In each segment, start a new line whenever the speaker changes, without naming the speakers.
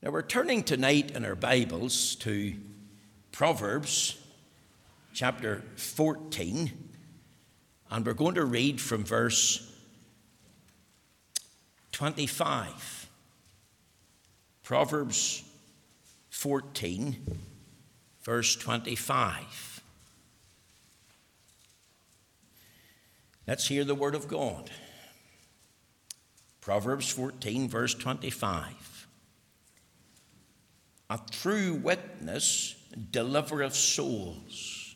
Now we're turning tonight in our Bibles to Proverbs chapter 14, and we're going to read from verse 25. Proverbs 14, verse 25. Let's hear the word of God. Proverbs 14, verse 25. A true witness delivereth souls,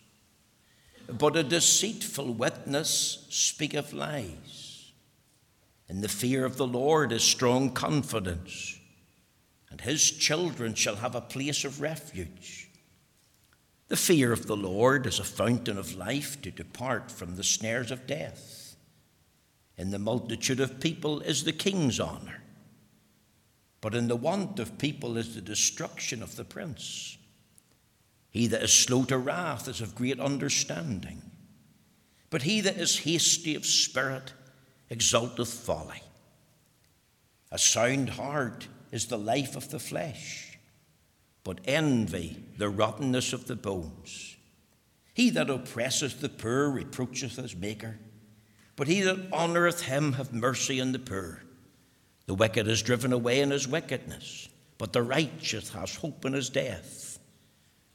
but a deceitful witness speaketh lies. In the fear of the Lord is strong confidence, and his children shall have a place of refuge. The fear of the Lord is a fountain of life to depart from the snares of death. In the multitude of people is the king's honour but in the want of people is the destruction of the prince. He that is slow to wrath is of great understanding, but he that is hasty of spirit exalteth folly. A sound heart is the life of the flesh, but envy the rottenness of the bones. He that oppresseth the poor reproacheth his Maker, but he that honoureth him have mercy on the poor. The wicked is driven away in his wickedness, but the righteous has hope in his death.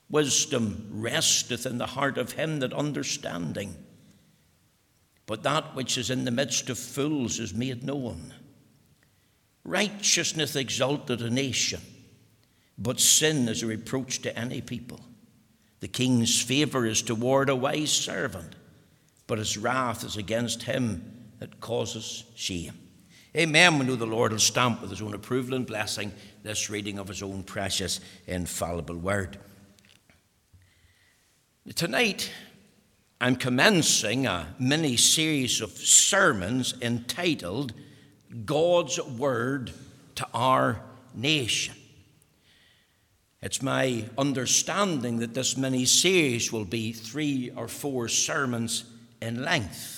Wisdom resteth in the heart of him that understanding, but that which is in the midst of fools is made known. Righteousness exalteth a nation, but sin is a reproach to any people. The king's favour is toward a wise servant, but his wrath is against him that causes shame. Amen. We know the Lord will stamp with his own approval and blessing this reading of his own precious, infallible word. Tonight, I'm commencing a mini series of sermons entitled God's Word to Our Nation. It's my understanding that this mini series will be three or four sermons in length.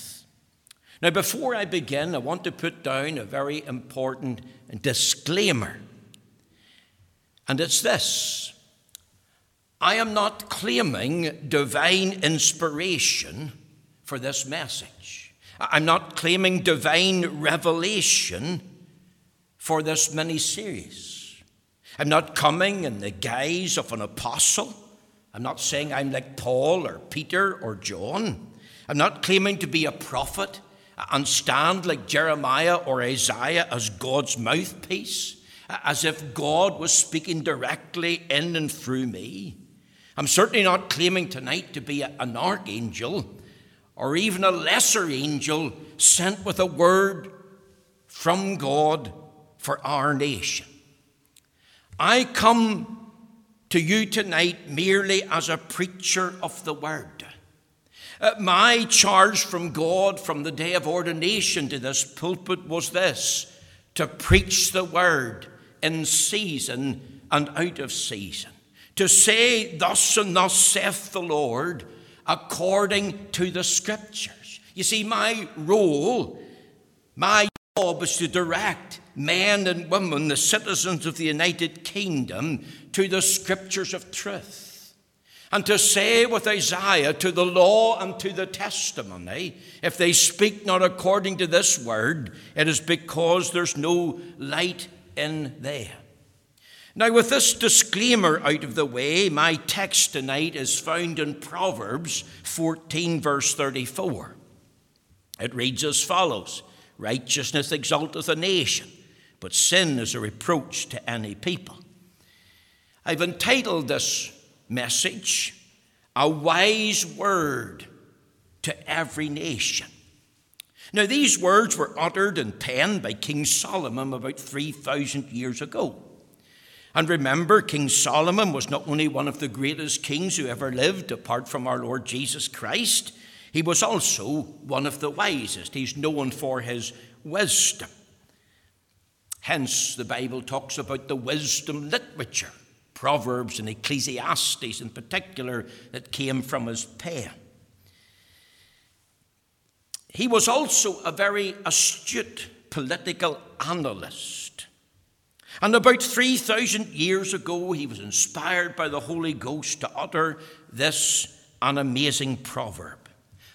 Now, before I begin, I want to put down a very important disclaimer. And it's this I am not claiming divine inspiration for this message. I'm not claiming divine revelation for this mini series. I'm not coming in the guise of an apostle. I'm not saying I'm like Paul or Peter or John. I'm not claiming to be a prophet and stand like Jeremiah or Isaiah as God's mouthpiece, as if God was speaking directly in and through me. I'm certainly not claiming tonight to be an archangel or even a lesser angel sent with a word from God for our nation. I come to you tonight merely as a preacher of the word. Uh, my charge from God from the day of ordination to this pulpit was this to preach the word in season and out of season. To say, Thus and thus saith the Lord, according to the scriptures. You see, my role, my job is to direct men and women, the citizens of the United Kingdom, to the scriptures of truth. And to say with Isaiah, to the law and to the testimony, if they speak not according to this word, it is because there's no light in them. Now, with this disclaimer out of the way, my text tonight is found in Proverbs 14, verse 34. It reads as follows Righteousness exalteth a nation, but sin is a reproach to any people. I've entitled this message, a wise word to every nation. Now, these words were uttered and penned by King Solomon about 3,000 years ago. And remember, King Solomon was not only one of the greatest kings who ever lived apart from our Lord Jesus Christ, he was also one of the wisest. He's known for his wisdom. Hence, the Bible talks about the wisdom literature. Proverbs and Ecclesiastes in particular that came from his pen. He was also a very astute political analyst. And about 3,000 years ago, he was inspired by the Holy Ghost to utter this an amazing proverb.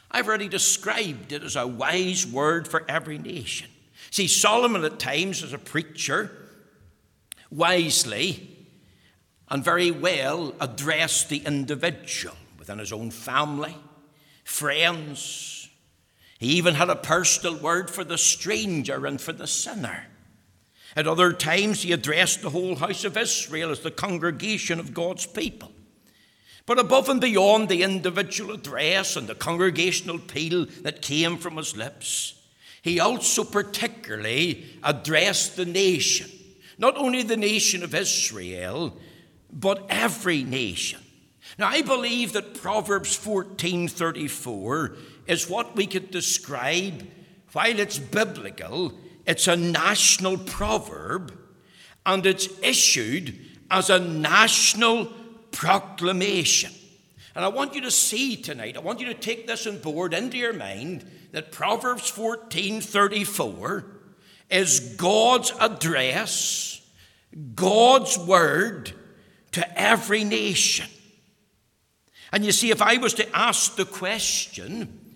I've already described it as a wise word for every nation. See, Solomon at times, as a preacher, wisely and very well addressed the individual within his own family, friends. He even had a personal word for the stranger and for the sinner. At other times, he addressed the whole house of Israel as the congregation of God's people. But above and beyond the individual address and the congregational appeal that came from his lips, he also particularly addressed the nation, not only the nation of Israel, but every nation. Now, I believe that Proverbs 14:34 is what we could describe, while it's biblical, it's a national proverb, and it's issued as a national proclamation. And I want you to see tonight, I want you to take this on board into your mind that Proverbs 14:34 is God's address, God's word to every nation. And you see, if I was to ask the question,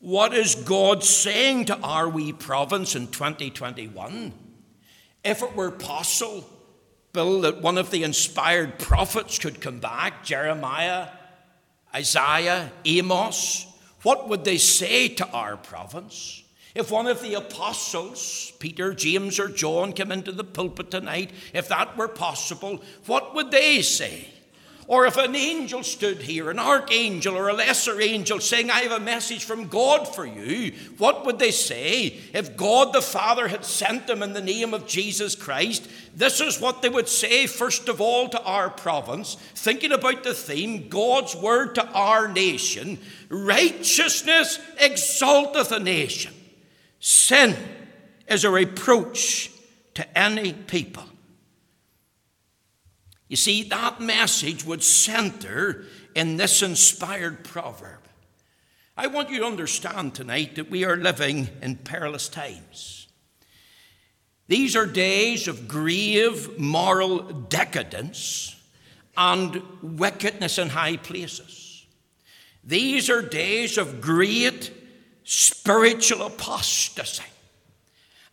what is God saying to our wee province in 2021? If it were possible, Bill, that one of the inspired prophets could come back, Jeremiah, Isaiah, Amos, what would they say to our province? If one of the apostles, Peter, James, or John, came into the pulpit tonight, if that were possible, what would they say? Or if an angel stood here, an archangel or a lesser angel, saying, I have a message from God for you, what would they say? If God the Father had sent them in the name of Jesus Christ, this is what they would say, first of all, to our province, thinking about the theme God's word to our nation righteousness exalteth a nation, sin is a reproach to any people. You see, that message would center in this inspired proverb. I want you to understand tonight that we are living in perilous times. These are days of grave moral decadence and wickedness in high places. These are days of great spiritual apostasy.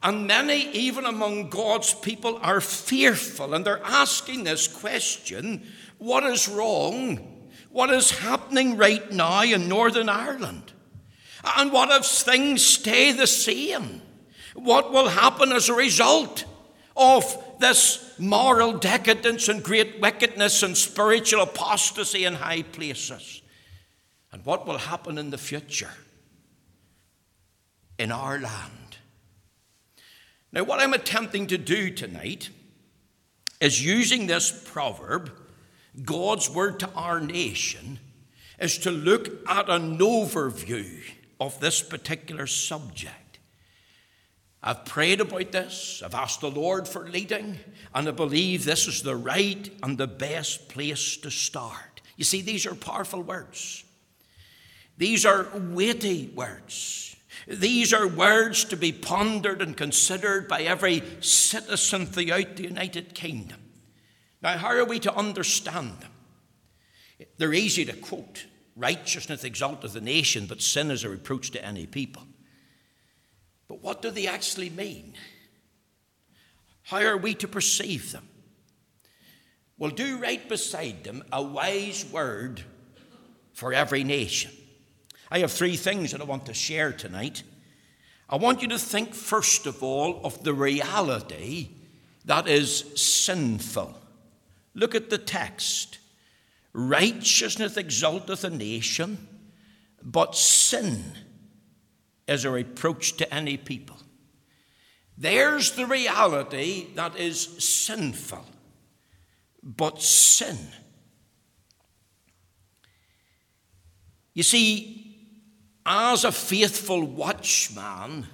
And many, even among God's people, are fearful and they're asking this question what is wrong? What is happening right now in Northern Ireland? And what if things stay the same? What will happen as a result of this moral decadence and great wickedness and spiritual apostasy in high places? And what will happen in the future in our land? Now, what I'm attempting to do tonight is using this proverb, God's word to our nation, is to look at an overview of this particular subject. I've prayed about this, I've asked the Lord for leading, and I believe this is the right and the best place to start. You see, these are powerful words, these are weighty words. These are words to be pondered and considered by every citizen throughout the United Kingdom. Now, how are we to understand them? They're easy to quote. Righteousness exalteth the nation, but sin is a reproach to any people. But what do they actually mean? How are we to perceive them? Well, do right beside them a wise word for every nation. I have three things that I want to share tonight. I want you to think, first of all, of the reality that is sinful. Look at the text. Righteousness exalteth a nation, but sin is a reproach to any people. There's the reality that is sinful, but sin. You see, as a faithful watchman,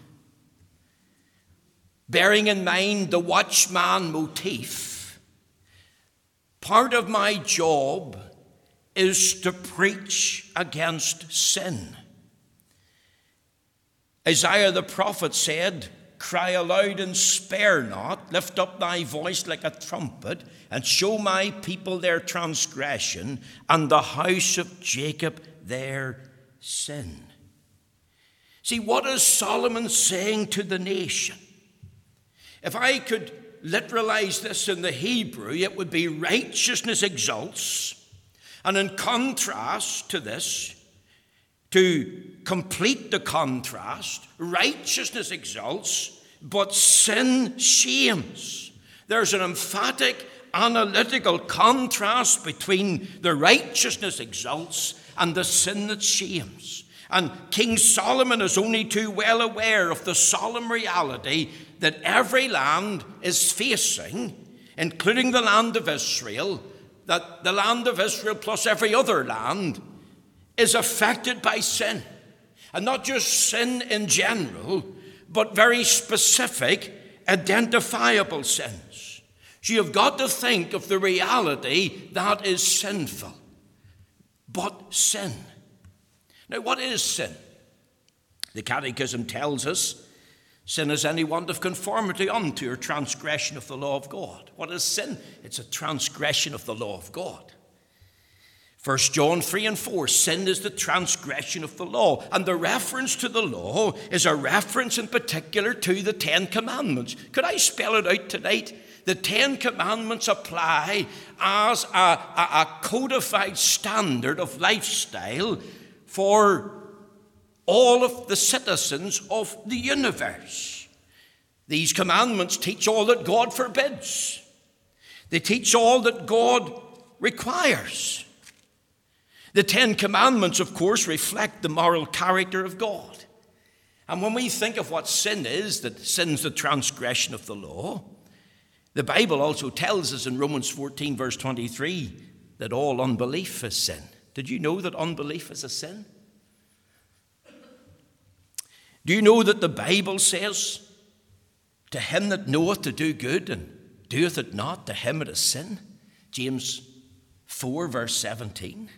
bearing in mind the watchman motif, part of my job is to preach against sin. Isaiah the prophet said, Cry aloud and spare not, lift up thy voice like a trumpet, and show my people their transgression, and the house of Jacob their sin. See, what is Solomon saying to the nation? If I could literalize this in the Hebrew, it would be righteousness exalts. And in contrast to this, to complete the contrast, righteousness exalts, but sin shames. There's an emphatic analytical contrast between the righteousness exalts and the sin that shames. And King Solomon is only too well aware of the solemn reality that every land is facing, including the land of Israel, that the land of Israel plus every other land is affected by sin. And not just sin in general, but very specific, identifiable sins. So you've got to think of the reality that is sinful. But sin. Now, what is sin? The Catechism tells us sin is any want of conformity unto or transgression of the law of God. What is sin? It's a transgression of the law of God. 1 John 3 and 4 sin is the transgression of the law. And the reference to the law is a reference in particular to the Ten Commandments. Could I spell it out tonight? The Ten Commandments apply as a, a, a codified standard of lifestyle for all of the citizens of the universe. These commandments teach all that God forbids, they teach all that God requires. The Ten Commandments, of course, reflect the moral character of God. And when we think of what sin is, that sin's the transgression of the law, the Bible also tells us in Romans 14, verse 23, that all unbelief is sin. Did you know that unbelief is a sin? Do you know that the Bible says, To him that knoweth to do good and doeth it not, to him it is sin? James 4, verse 17.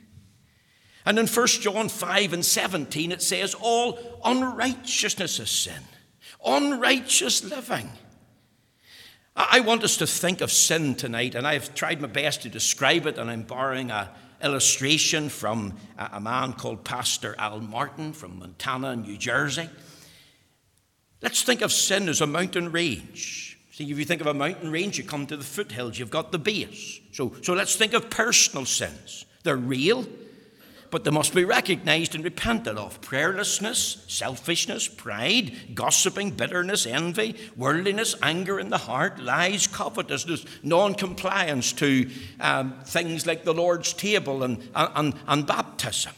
And in 1 John 5 and 17, it says, All unrighteousness is sin, unrighteous living. I want us to think of sin tonight, and I've tried my best to describe it, and I'm borrowing an illustration from a man called Pastor Al Martin from Montana, New Jersey. Let's think of sin as a mountain range. See, if you think of a mountain range, you come to the foothills, you've got the base. So, so let's think of personal sins. They're real, but they must be recognized and repented of. Prayerlessness, selfishness, pride, gossiping, bitterness, envy, worldliness, anger in the heart, lies, covetousness, non compliance to um, things like the Lord's table and, and, and baptism.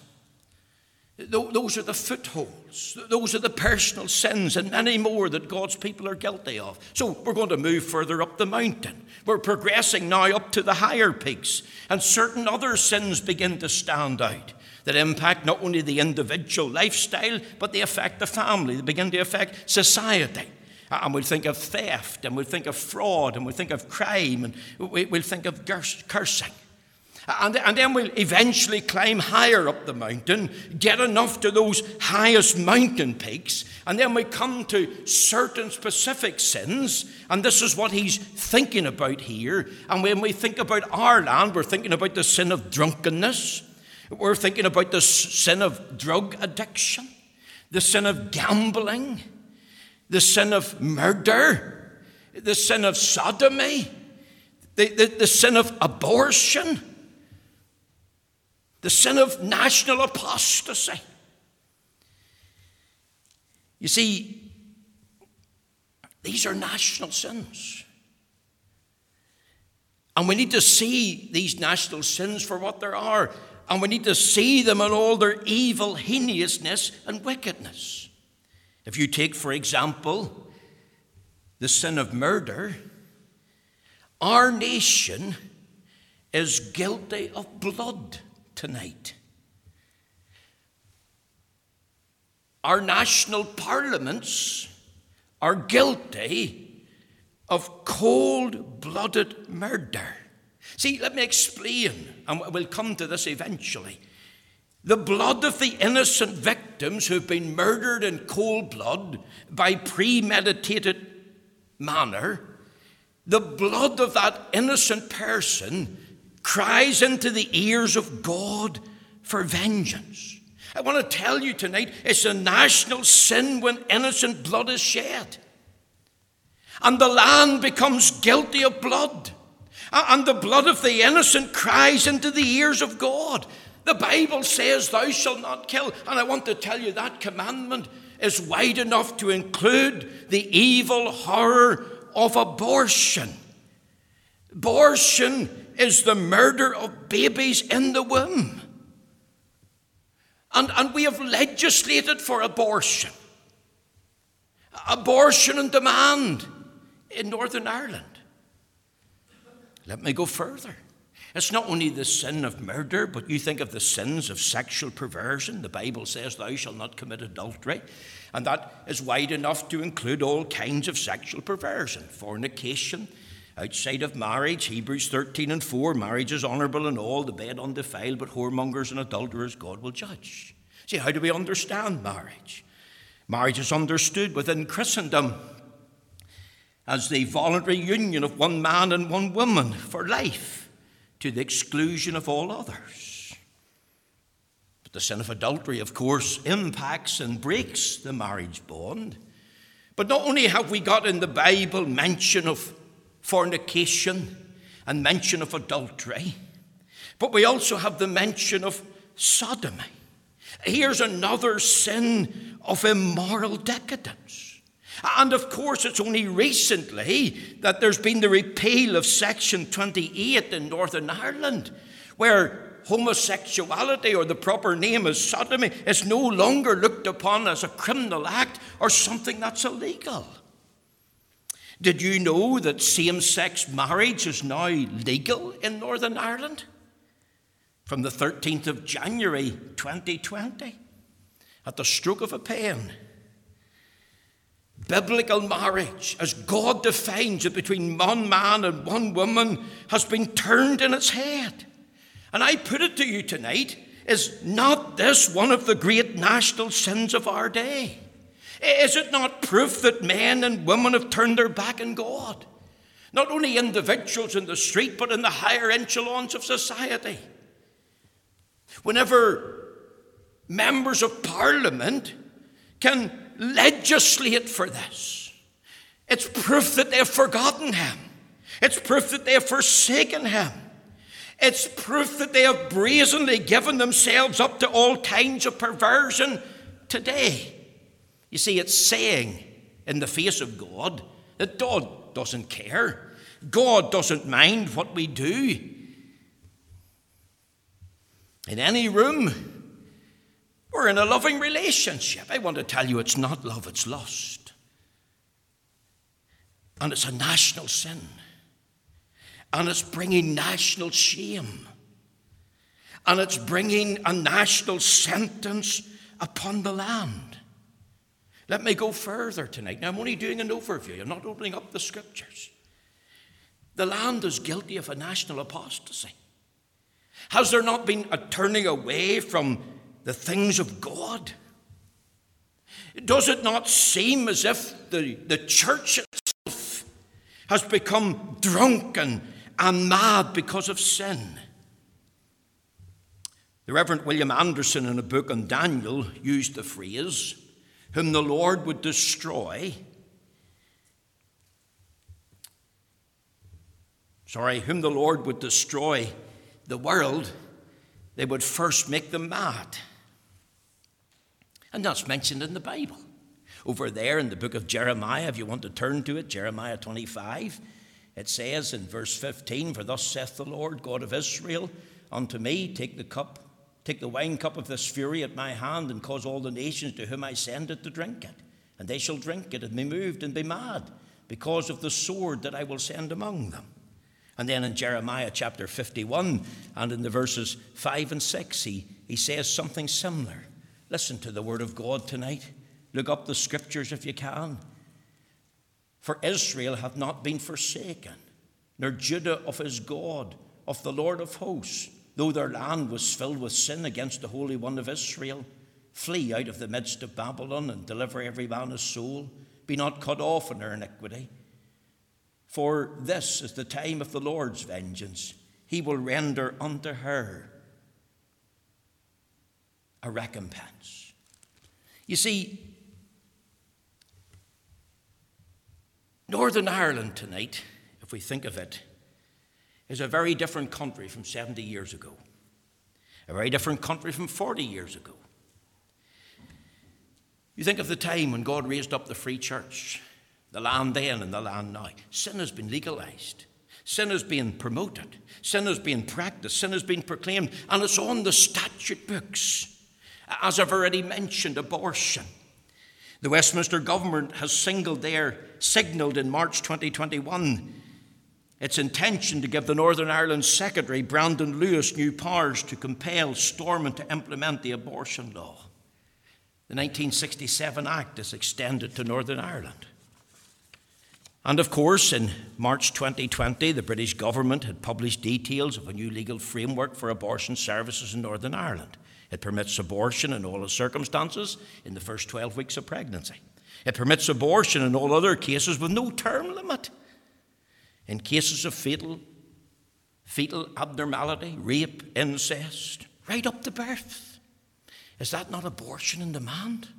Those are the footholds. Those are the personal sins and many more that God's people are guilty of. So we're going to move further up the mountain. We're progressing now up to the higher peaks, and certain other sins begin to stand out that impact not only the individual lifestyle, but they affect the family. They begin to affect society. And we'll think of theft, and we'll think of fraud, and we'll think of crime, and we'll think of cursing. And, and then we'll eventually climb higher up the mountain, get enough to those highest mountain peaks, and then we come to certain specific sins, and this is what he's thinking about here. And when we think about our land, we're thinking about the sin of drunkenness, we're thinking about the sin of drug addiction, the sin of gambling, the sin of murder, the sin of sodomy, the, the, the sin of abortion, the sin of national apostasy. You see, these are national sins. And we need to see these national sins for what they are and we need to see them in all their evil, heinousness, and wickedness. If you take, for example, the sin of murder, our nation is guilty of blood tonight. Our national parliaments are guilty of cold blooded murder. See, let me explain, and we'll come to this eventually. The blood of the innocent victims who've been murdered in cold blood by premeditated manner the blood of that innocent person cries into the ears of God for vengeance. I want to tell you tonight it's a national sin when innocent blood is shed. And the land becomes guilty of blood. Uh, and the blood of the innocent cries into the ears of God. The Bible says, Thou shalt not kill. And I want to tell you that commandment is wide enough to include the evil horror of abortion. Abortion is the murder of babies in the womb. And, and we have legislated for abortion. Abortion on demand in Northern Ireland. Let me go further. It's not only the sin of murder, but you think of the sins of sexual perversion. The Bible says, Thou shalt not commit adultery. And that is wide enough to include all kinds of sexual perversion fornication, outside of marriage. Hebrews 13 and 4 marriage is honourable and all, the bed undefiled, but whoremongers and adulterers God will judge. See, how do we understand marriage? Marriage is understood within Christendom as the voluntary union of one man and one woman for life to the exclusion of all others. But the sin of adultery, of course, impacts and breaks the marriage bond. But not only have we got in the Bible mention of fornication and mention of adultery, but we also have the mention of sodomy. Here's another sin of immoral decadence. And of course, it's only recently that there's been the repeal of Section 28 in Northern Ireland, where homosexuality, or the proper name is sodomy, is no longer looked upon as a criminal act or something that's illegal. Did you know that same sex marriage is now legal in Northern Ireland? From the 13th of January 2020, at the stroke of a pen biblical marriage, as God defines it between one man and one woman, has been turned in its head. And I put it to you tonight is not this one of the great national sins of our day? Is it not proof that men and women have turned their back on God? Not only individuals in the street, but in the higher echelons of society. Whenever members of parliament can legislate for this. It's proof that they've forgotten him. It's proof that they have forsaken him. It's proof that they have brazenly given themselves up to all kinds of perversion today. You see, it's saying in the face of God that God doesn't care. God doesn't mind what we do. In any room, we're in a loving relationship. I want to tell you it's not love, it's lust. And it's a national sin. And it's bringing national shame. And it's bringing a national sentence upon the land. Let me go further tonight. Now, I'm only doing an overview, I'm not opening up the scriptures. The land is guilty of a national apostasy. Has there not been a turning away from the things of God? Does it not seem as if the, the church itself has become drunken and mad because of sin? The Reverend William Anderson, in a book on Daniel, used the phrase, whom the Lord would destroy. Sorry, whom the Lord would destroy the world, they would first make them mad. And that's mentioned in the Bible. Over there in the book of Jeremiah, if you want to turn to it, Jeremiah 25, it says in verse 15, For thus saith the Lord God of Israel unto me, Take the cup, take the wine cup of this fury at my hand, and cause all the nations to whom I send it to drink it. And they shall drink it and be moved and be mad, because of the sword that I will send among them. And then in Jeremiah chapter 51, and in the verses 5 and 6, he, he says something similar. Listen to the word of God tonight. Look up the scriptures if you can. For Israel hath not been forsaken, nor Judah of his God, of the Lord of hosts, though their land was filled with sin against the Holy One of Israel. Flee out of the midst of Babylon and deliver every man his soul. Be not cut off in their iniquity. For this is the time of the Lord's vengeance. He will render unto her a recompense. You see, Northern Ireland tonight, if we think of it, is a very different country from 70 years ago, a very different country from 40 years ago. You think of the time when God raised up the free church, the land then and the land now. Sin has been legalized. Sin has been promoted. Sin has been practiced. Sin has been proclaimed. And it's on the statute books. As I've already mentioned, abortion. The Westminster government has singled there, signalled in March 2021 its intention to give the Northern Ireland Secretary, Brandon Lewis, new powers to compel Stormont to implement the abortion law. The 1967 Act is extended to Northern Ireland. And of course, in March 2020, the British government had published details of a new legal framework for abortion services in Northern Ireland. It permits abortion in all circumstances in the first 12 weeks of pregnancy. It permits abortion in all other cases with no term limit. In cases of fatal, fetal abnormality, rape, incest, right up to birth. Is that not abortion in demand?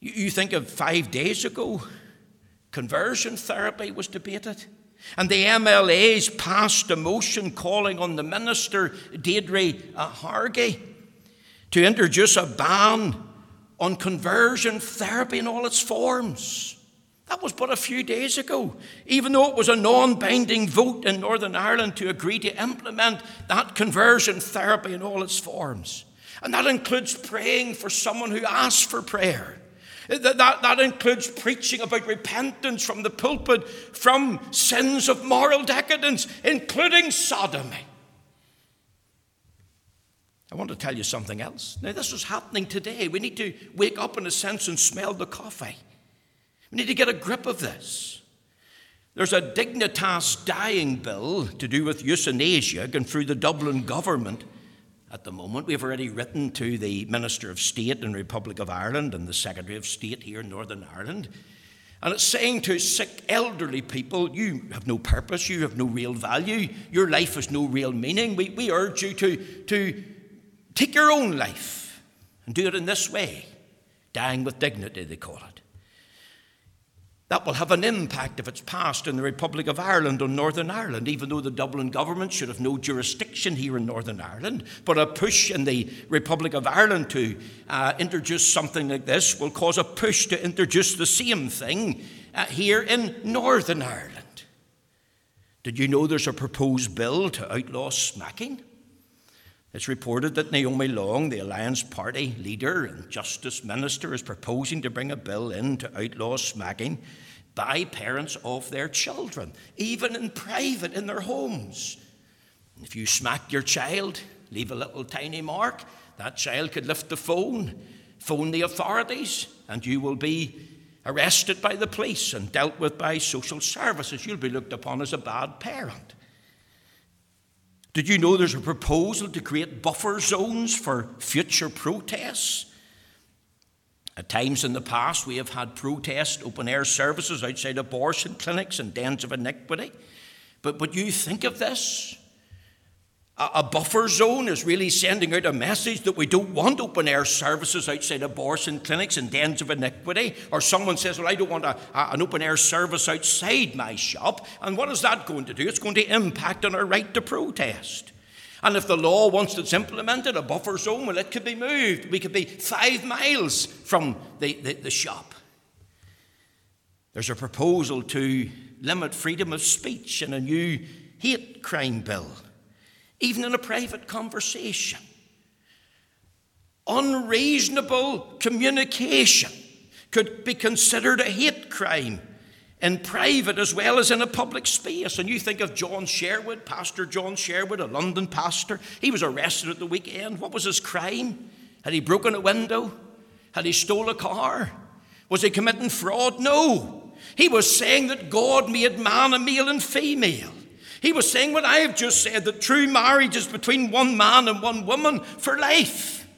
You, you think of five days ago, conversion therapy was debated. And the MLAs passed a motion calling on the minister, Deirdre uh, Hargey, to introduce a ban on conversion therapy in all its forms. That was but a few days ago. Even though it was a non binding vote in Northern Ireland to agree to implement that conversion therapy in all its forms. And that includes praying for someone who asks for prayer. That, that, that, includes preaching about repentance from the pulpit from sins of moral decadence, including sodomy. I want to tell you something else. Now, this is happening today. We need to wake up in a sense and smell the coffee. We need to get a grip of this. There's a Dignitas dying bill to do with euthanasia going through the Dublin government at the moment. We've already written to the Minister of State in the Republic of Ireland and the Secretary of State here in Northern Ireland. And it's saying to sick elderly people, you have no purpose, you have no real value, your life has no real meaning. We, we urge you to, to take your own life and do it in this way dying with dignity, they call it. That will have an impact if it's passed in the Republic of Ireland on Northern Ireland, even though the Dublin government should have no jurisdiction here in Northern Ireland. But a push in the Republic of Ireland to uh, introduce something like this will cause a push to introduce the same thing uh, here in Northern Ireland. Did you know there's a proposed bill to outlaw smacking? It's reported that Naomi Long, the Alliance Party leader and Justice Minister, is proposing to bring a bill in to outlaw smacking by parents of their children, even in private in their homes. If you smack your child, leave a little tiny mark, that child could lift the phone, phone the authorities, and you will be arrested by the police and dealt with by social services. You'll be looked upon as a bad parent. Did you know there's a proposal to create buffer zones for future protests? At times in the past, we have had protest open air services outside abortion clinics and dens of iniquity. But, but you think of this a buffer zone is really sending out a message that we don't want open air services outside abortion clinics and dens of iniquity. Or someone says, Well, I don't want a, a, an open air service outside my shop. And what is that going to do? It's going to impact on our right to protest. And if the law, once it's implemented, a buffer zone, well, it could be moved. We could be five miles from the, the, the shop. There's a proposal to limit freedom of speech in a new hate crime bill even in a private conversation. Unreasonable communication could be considered a hate crime in private as well as in a public space. And you think of John Sherwood, Pastor John Sherwood, a London pastor. He was arrested at the weekend. What was his crime? Had he broken a window? Had he stole a car? Was he committing fraud? No. He was saying that God made man a male and female. He was saying what I have just said that true marriage is between one man and one woman for life.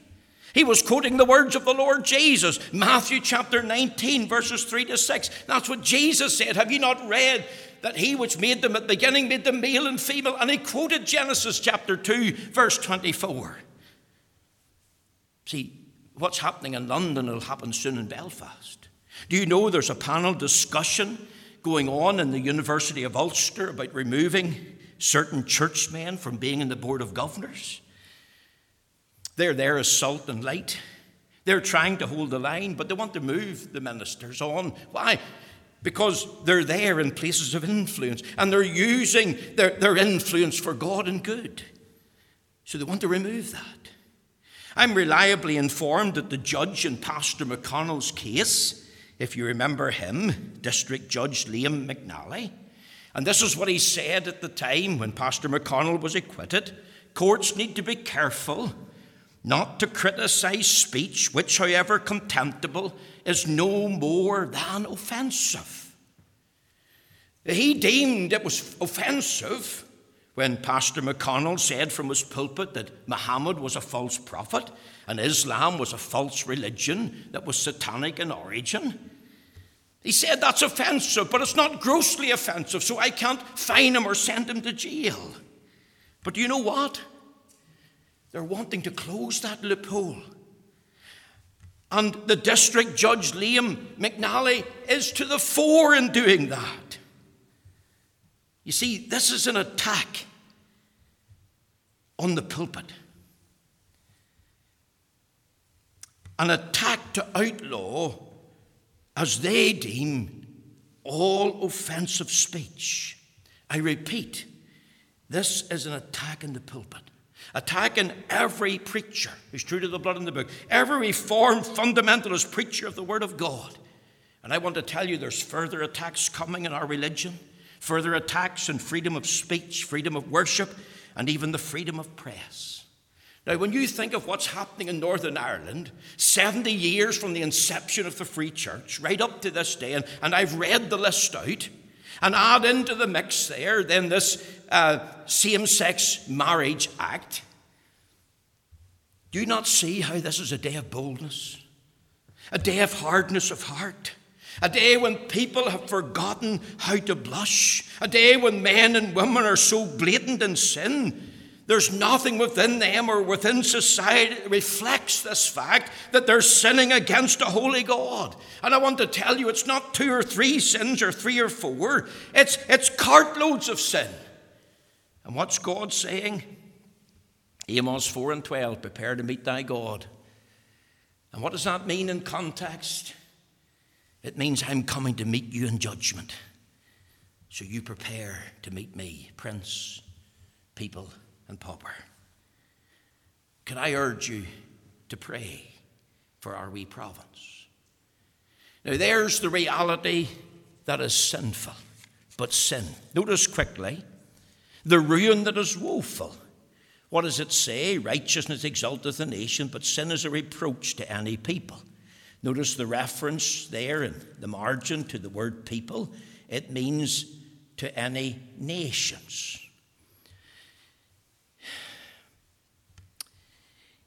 He was quoting the words of the Lord Jesus, Matthew chapter 19, verses 3 to 6. That's what Jesus said. Have you not read that he which made them at the beginning made them male and female? And he quoted Genesis chapter 2, verse 24. See, what's happening in London will happen soon in Belfast. Do you know there's a panel discussion going on in the University of Ulster about removing certain churchmen from being in the Board of Governors? They're there as salt and light. They're trying to hold the line, but they want to move the ministers on. Why? Because they're there in places of influence and they're using their, their influence for God and good. So they want to remove that. I'm reliably informed that the judge in Pastor McConnell's case, if you remember him, District Judge Liam McNally, and this is what he said at the time when Pastor McConnell was acquitted. Courts need to be careful not to criticize speech which, however contemptible, is no more than offensive. He deemed it was offensive when Pastor McConnell said from his pulpit that Muhammad was a false prophet and Islam was a false religion that was satanic in origin. He said that's offensive, but it's not grossly offensive, so I can't fine him or send him to jail. But do you know what? They're wanting to close that loophole. And the district judge, Liam McNally, is to the fore in doing that. You see, this is an attack on the pulpit. An attack to outlaw, as they deem, all offensive speech. I repeat, this is an attack in the pulpit attacking every preacher who's true to the blood in the book, every reformed fundamentalist preacher of the Word of God. And I want to tell you there's further attacks coming in our religion, further attacks on freedom of speech, freedom of worship, and even the freedom of press. Now, when you think of what's happening in Northern Ireland, 70 years from the inception of the Free Church, right up to this day, and, and I've read the list out, and add into the mix there then this uh, same sex marriage act, do you not see how this is a day of boldness? A day of hardness of heart? A day when people have forgotten how to blush? A day when men and women are so blatant in sin? There's nothing within them or within society that reflects this fact that they're sinning against a holy God. And I want to tell you, it's not two or three sins or three or four, it's, it's cartloads of sin. And what's God saying? Amos 4 and 12, prepare to meet thy God. And what does that mean in context? It means I'm coming to meet you in judgment. So you prepare to meet me, prince, people, and pauper. Can I urge you to pray for our wee province? Now, there's the reality that is sinful, but sin. Notice quickly the ruin that is woeful. What does it say? Righteousness exalteth a nation, but sin is a reproach to any people. Notice the reference there in the margin to the word people. It means to any nations.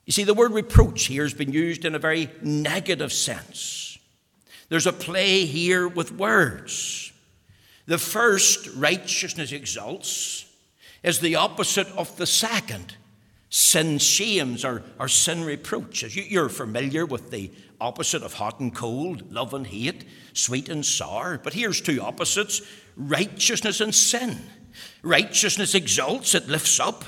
You see, the word reproach here has been used in a very negative sense. There's a play here with words. The first, righteousness exalts, is the opposite of the second. Sin shames or, or sin reproaches. You, are familiar with the opposite of hot and cold, love and hate, sweet and sour. But here's two opposites righteousness and sin. Righteousness exalts, it lifts up.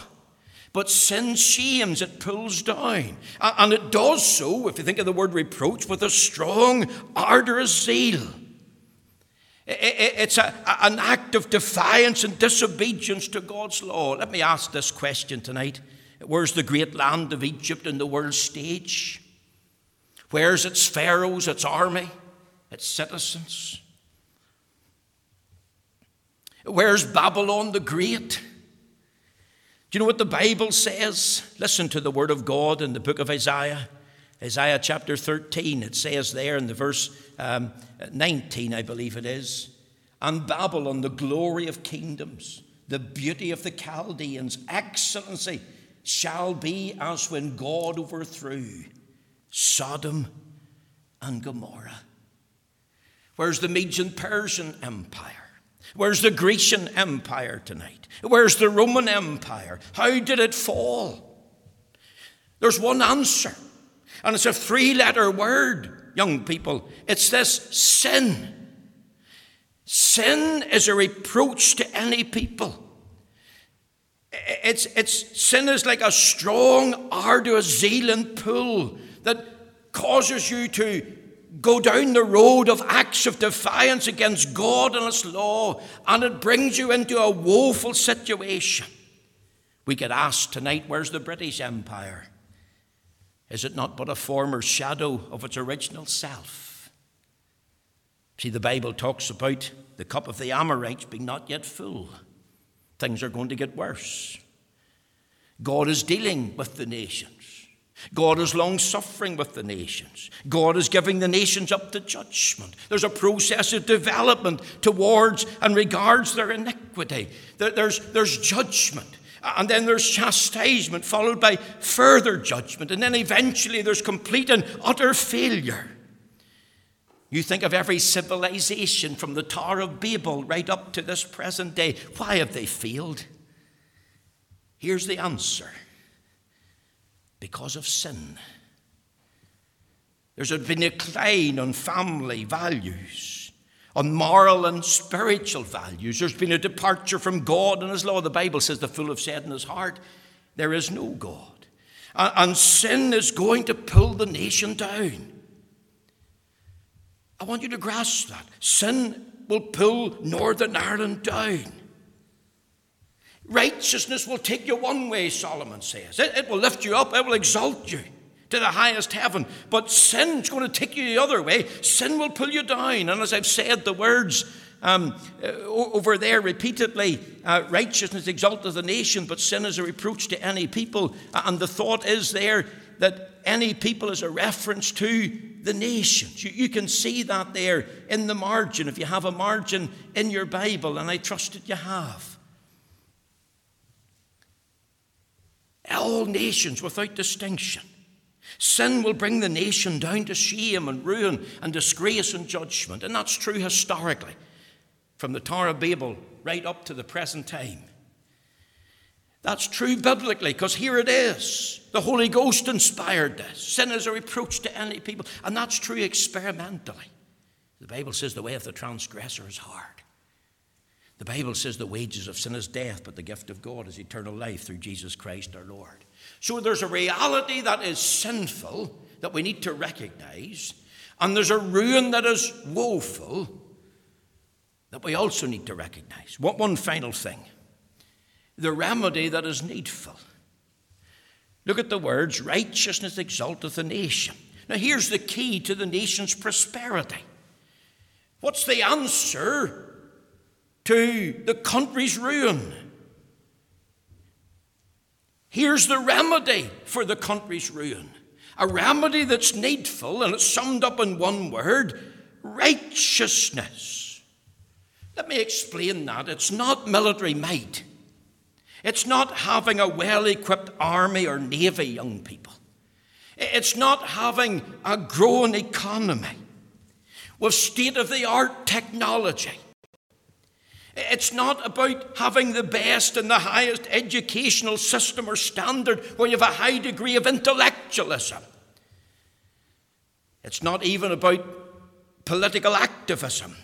But sin shames, it pulls down. And it does so, if you think of the word reproach, with a strong, ardorous zeal. It's a, an act of defiance and disobedience to God's law. Let me ask this question tonight Where's the great land of Egypt in the world stage? Where's its pharaohs, its army, its citizens? Where's Babylon the Great? Do you know what the Bible says? Listen to the word of God in the book of Isaiah. Isaiah chapter 13, it says there in the verse um, 19, I believe it is, and Babylon, the glory of kingdoms, the beauty of the Chaldeans, excellency, shall be as when God overthrew Sodom and Gomorrah? Where's the Median Persian Empire? Where's the Grecian Empire tonight? Where's the Roman Empire? How did it fall? There's one answer, and it's a three letter word, young people. It's this sin. Sin is a reproach to any people. It's, it's, sin is like a strong, arduous Zealand pull that causes you to go down the road of acts of defiance against God and His law, and it brings you into a woeful situation. We get asked tonight, where's the British Empire? Is it not but a former shadow of its original self? See, the Bible talks about the cup of the Amorites being not yet full. Things are going to get worse. God is dealing with the nations. God is long suffering with the nations. God is giving the nations up to judgment. There's a process of development towards and regards their iniquity. There's, there's judgment. And then there's chastisement, followed by further judgment. And then eventually there's complete and utter failure. You think of every civilization from the Tower of Babel right up to this present day. Why have they failed? Here's the answer because of sin. There's been a decline on family values, on moral and spiritual values. There's been a departure from God and His law. The Bible says the fool have said in his heart, There is no God. And sin is going to pull the nation down. I want you to grasp that. Sin will pull Northern Ireland down. Righteousness will take you one way, Solomon says. It, it, will lift you up, it will exalt you to the highest heaven. But sin's going to take you the other way. Sin will pull you down. And as I've said, the words um, uh, over there repeatedly uh, righteousness exalteth the nation, but sin is a reproach to any people. And the thought is there that any people is a reference to the nations. You, you, can see that there in the margin if you have a margin in your Bible, and I trust that you have. All nations without distinction. Sin will bring the nation down to shame and ruin and disgrace and judgment. And that's true historically, from the Tower of Babel right up to the present time. That's true biblically, because here it is. The Holy Ghost inspired this. Sin is a reproach to any people. And that's true experimentally. The Bible says the way of the transgressor is hard. The Bible says the wages of sin is death, but the gift of God is eternal life through Jesus Christ our Lord. So there's a reality that is sinful that we need to recognize, and there's a ruin that is woeful that we also need to recognize. What one final thing the remedy that is needful. Look at the words righteousness exalteth a nation. Now, here's the key to the nation's prosperity. What's the answer to the country's ruin. Here's the remedy for the country's ruin a remedy that's needful, and it's summed up in one word righteousness. Let me explain that. It's not military might, it's not having a well equipped army or navy, young people. It's not having a growing economy with state of the art technology. It's not about having the best and the highest educational system or standard where you have a high degree of intellectualism. It's not even about political activism.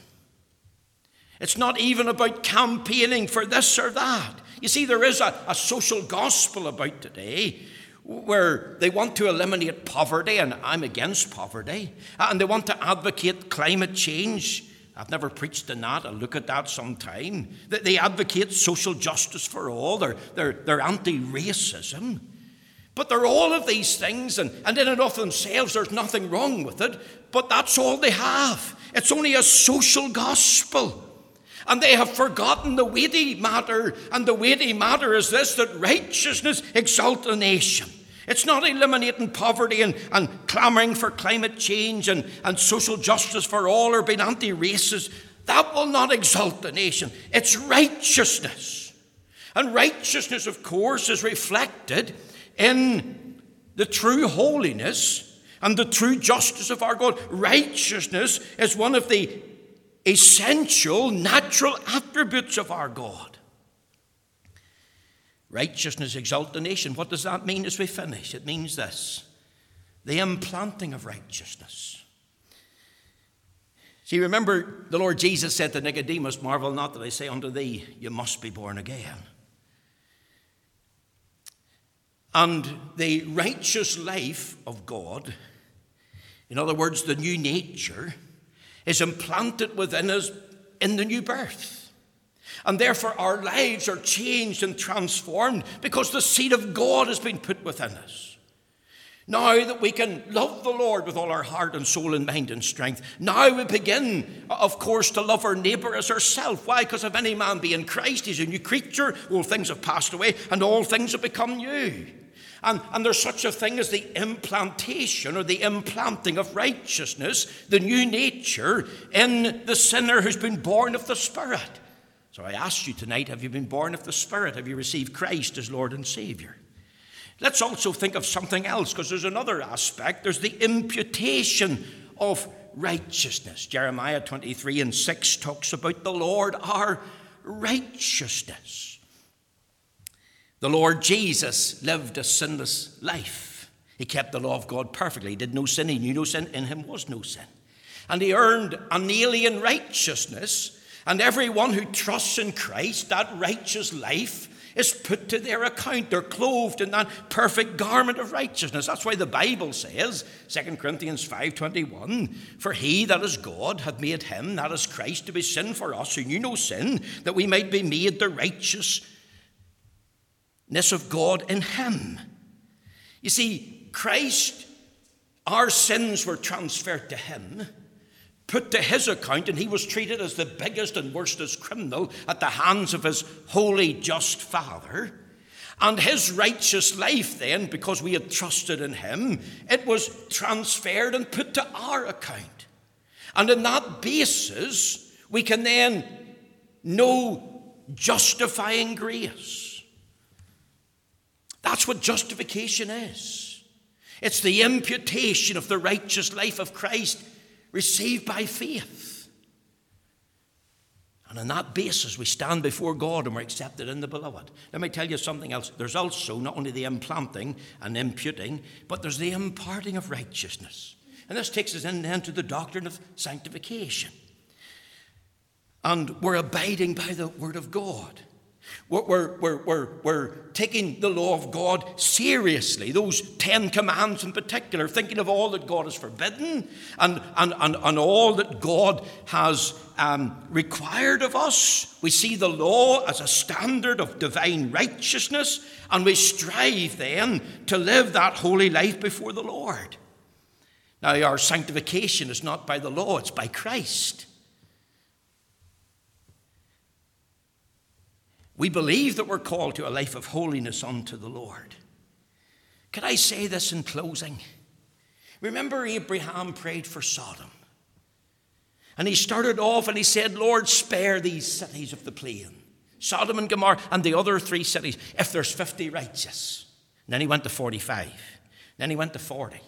It's not even about campaigning for this or that. You see, there is a, a social gospel about today where they want to eliminate poverty, and I'm against poverty, and they want to advocate climate change I've never preached in that. I'll look at that sometime. They advocate social justice for all, they're, they're, they're anti racism. But they're all of these things, and, and in and of themselves, there's nothing wrong with it, but that's all they have. It's only a social gospel. And they have forgotten the weighty matter, and the weighty matter is this that righteousness exalt a nation. It's not eliminating poverty and, and clamouring for climate change and, and social justice for all or being anti racist. That will not exalt the nation. It's righteousness. And righteousness, of course, is reflected in the true holiness and the true justice of our God. Righteousness is one of the essential natural attributes of our God. Righteousness exalt the nation. What does that mean as we finish? It means this the implanting of righteousness. See, remember the Lord Jesus said to Nicodemus, Marvel not that I say unto thee, you must be born again. And the righteous life of God, in other words, the new nature, is implanted within us in the new birth. And therefore, our lives are changed and transformed because the seed of God has been put within us. Now that we can love the Lord with all our heart and soul and mind and strength, now we begin, of course, to love our neighbour as ourselves. Why? Because if any man be in Christ, he's a new creature. All things have passed away, and all things have become new. And, and there's such a thing as the implantation or the implanting of righteousness, the new nature in the sinner who's been born of the Spirit. So I ask you tonight have you been born of the Spirit? Have you received Christ as Lord and Saviour? Let's also think of something else because there's another aspect. There's the imputation of righteousness. Jeremiah 23 and 6 talks about the Lord our righteousness. The Lord Jesus lived a sinless life. He kept the law of God perfectly. He did no sin. He knew no sin. In him was no sin. And he earned an alien righteousness. And everyone who trusts in Christ, that righteous life, is put to their account. They're clothed in that perfect garment of righteousness. That's why the Bible says, 2 Corinthians 5.21, For he that is God hath made him, that is Christ, to be sin for us, who knew no sin, that we might be made the righteousness of God in him. You see, Christ, our sins were transferred to him put to his account, and he was treated as the biggest and worstest criminal at the hands of his holy, just Father. And his righteous life, then, because we had trusted in him, it was transferred and put to our account. And in that basis, we can then know justifying grace. That's what justification is. It's the imputation of the righteous life of Christ received by faith. And on that basis, we stand before God and we're accepted in the beloved. Let me tell you something else. There's also not only the implanting and imputing, but there's the imparting of righteousness. And this takes us in then to the doctrine of sanctification. And we're abiding by the Word of God. We're, we're, we're, we're, taking the law of God seriously, those Ten Commands in particular, thinking of all that God has forbidden and, and, and, and all that God has um, required of us. We see the law as a standard of divine righteousness, and we strive then to live that holy life before the Lord. Now, our sanctification is not by the law, it's by Christ. We believe that we're called to a life of holiness unto the Lord. Could I say this in closing? Remember, Abraham prayed for Sodom. And he started off and he said, Lord, spare these cities of the plain Sodom and Gomorrah and the other three cities, if there's 50 righteous. And then he went to 45. Then he went to 40.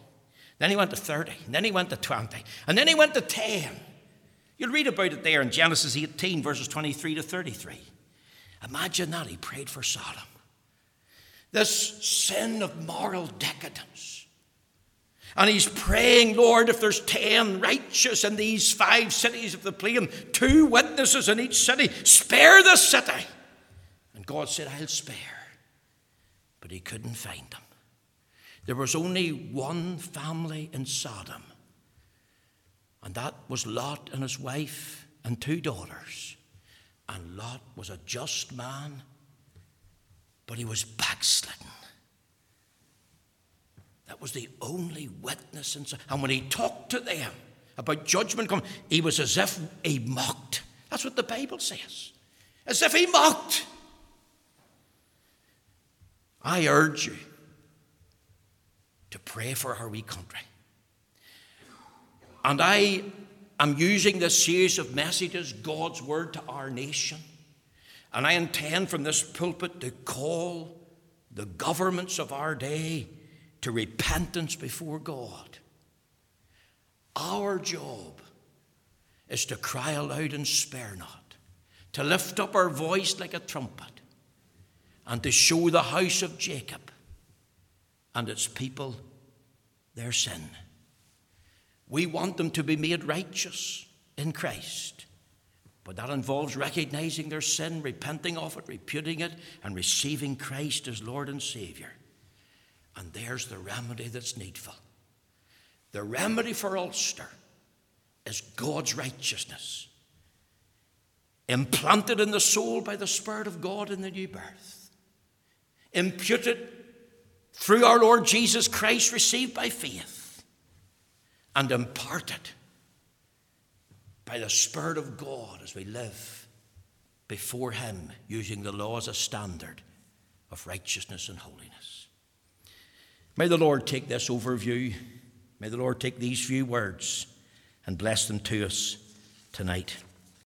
Then he went to 30. Then he went to 20. And then he went to 10. You'll read about it there in Genesis 18, verses 23 to 33. Imagine that. He prayed for Sodom. This sin of moral decadence. And he's praying, Lord, if there's 10 righteous in these five cities of the plain, two witnesses in each city, spare the city. And God said, I'll spare. But he couldn't find them. There was only one family in Sodom, and that was Lot and his wife and two daughters. And Lot was a just man, but he was backslidden. That was the only witness. And when he talked to them about judgment coming, he was as if he mocked. That's what the Bible says. As if he mocked. I urge you to pray for our wee country. And I I'm using this series of messages, God's Word to our nation. And I intend from this pulpit to call the governments of our day to repentance before God. Our job is to cry aloud and spare not, to lift up our voice like a trumpet, and to show the house of Jacob and its people their sin. We want them to be made righteous in Christ. But that involves recognizing their sin, repenting of it, reputing it, and receiving Christ as Lord and Savior. And there's the remedy that's needful. The remedy for Ulster is God's righteousness, implanted in the soul by the Spirit of God in the new birth, imputed through our Lord Jesus Christ, received by faith, and imparted by the Spirit of God as we live before Him using the law as a standard of righteousness and holiness. May the Lord take this overview, may the Lord take these few words and bless them to us tonight.